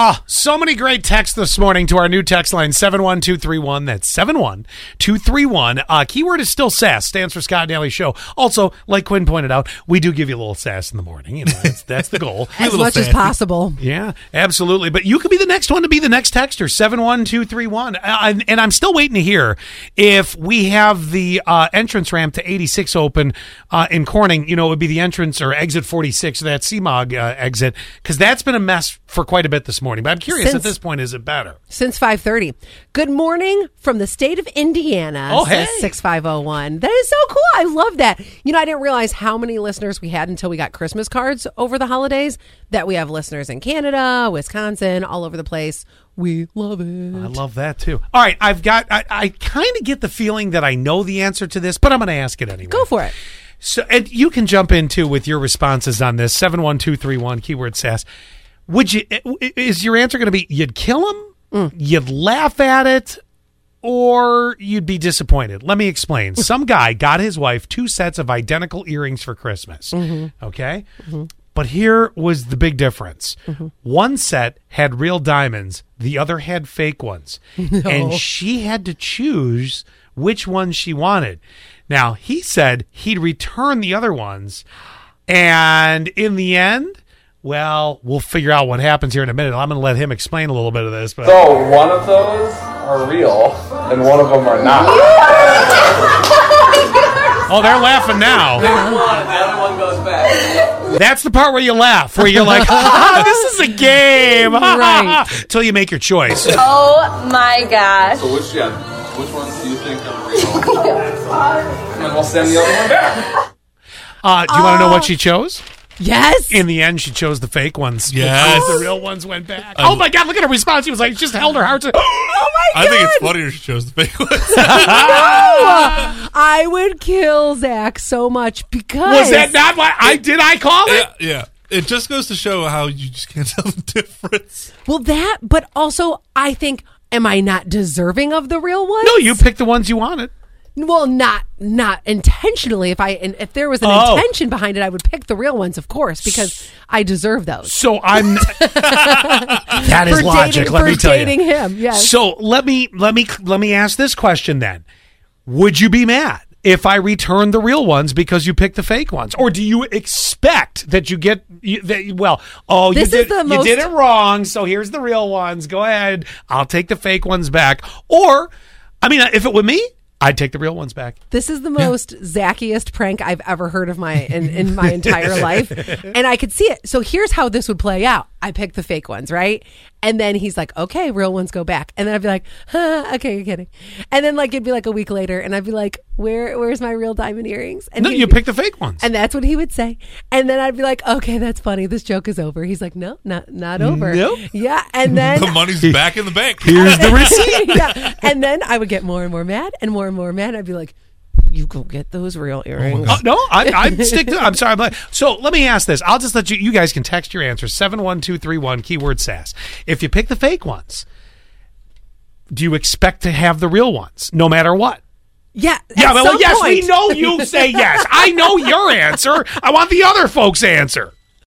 Oh, so many great texts this morning to our new text line 71231. That's 71231. Uh, keyword is still sass, stands for Scott Daly Show. Also, like Quinn pointed out, we do give you a little sass in the morning. You know, that's, that's the goal. as much as possible. Yeah, absolutely. But you could be the next one to be the next texter, 71231. Uh, and, and I'm still waiting to hear if we have the uh, entrance ramp to 86 open uh, in Corning. You know, it would be the entrance or exit 46, that CMOG uh, exit, because that's been a mess for quite a bit this morning. But I'm curious Since- at this point, is it better? Since 5:30. Good morning from the state of Indiana. Oh, says hey. 6501. That is so cool. I love that. You know, I didn't realize how many listeners we had until we got Christmas cards over the holidays that we have listeners in Canada, Wisconsin, all over the place. We love it. I love that too. All right, I've got, I, I kind of get the feeling that I know the answer to this, but I'm going to ask it anyway. Go for it. So, and you can jump in too with your responses on this seven one two three one keyword sass. Would you? Is your answer going to be you'd kill him, Mm. you'd laugh at it, or you'd be disappointed? Let me explain. Some guy got his wife two sets of identical earrings for Christmas. Mm-hmm. Okay. But here was the big difference. Mm-hmm. One set had real diamonds, the other had fake ones. And she had to choose which ones she wanted. Now, he said he'd return the other ones. And in the end, well, we'll figure out what happens here in a minute. I'm going to let him explain a little bit of this. But So one of those are real, and one of them are not. oh, they're laughing now. One, the other one goes back. That's the part where you laugh, where you're like, ah, "This is a game," Right. Till you make your choice. Oh my gosh. So which yeah, which ones do you think are real? and then we'll send the other one back. Uh, do you want to know what she chose? Yes. In the end, she chose the fake ones. Yes. the real ones went back. oh my god! Look at her response. She was like, just held her heart. To, oh my I god. think it's funnier she chose the fake ones. no! I would kill Zach so much because was that not what I did? I call it. yeah, yeah. It just goes to show how you just can't tell the difference. Well, that, but also I think, am I not deserving of the real one? No, you picked the ones you wanted. Well, not not intentionally. If I if there was an Oh. intention behind it, I would pick the real ones, of course, because I deserve those. So I'm. that is For logic. dating- let for me tell dating you. him, yes. So let me let me let me ask this question then: Would you be mad if I return the real ones because you picked the fake ones, or do you expect that you get you, that, well? Oh, This you is did the you most- did it wrong. So here's the real ones. Go ahead. I'll take the fake ones back. Or, I mean, if it were me, I'd take the real ones back. This is the most Zackiest prank I've ever heard of my in, in my entire life, and I could see it. So here's how this would play out. I pick the fake ones, right? And then he's like, "Okay, real ones go back." And then I'd be like, huh, "Okay, you're kidding." And then like it'd be like a week later, and I'd be like, "Where, where's my real diamond earrings?" And No, you picked the fake ones. And that's what he would say. And then I'd be like, "Okay, that's funny. This joke is over." He's like, "No, not not over." Nope. Yeah, and then The money's back in the bank. Here's the receipt. yeah. And then I would get more and more mad and more and more mad. I'd be like, you go get those real oh earrings. Oh, no, I, I'm stick to. I'm sorry. I'm like, so let me ask this. I'll just let you. You guys can text your answer seven one two three one keyword sass. If you pick the fake ones, do you expect to have the real ones no matter what? yeah. Yeah, well, yes, we know you say yes. I know your answer. I want the other folks' answer.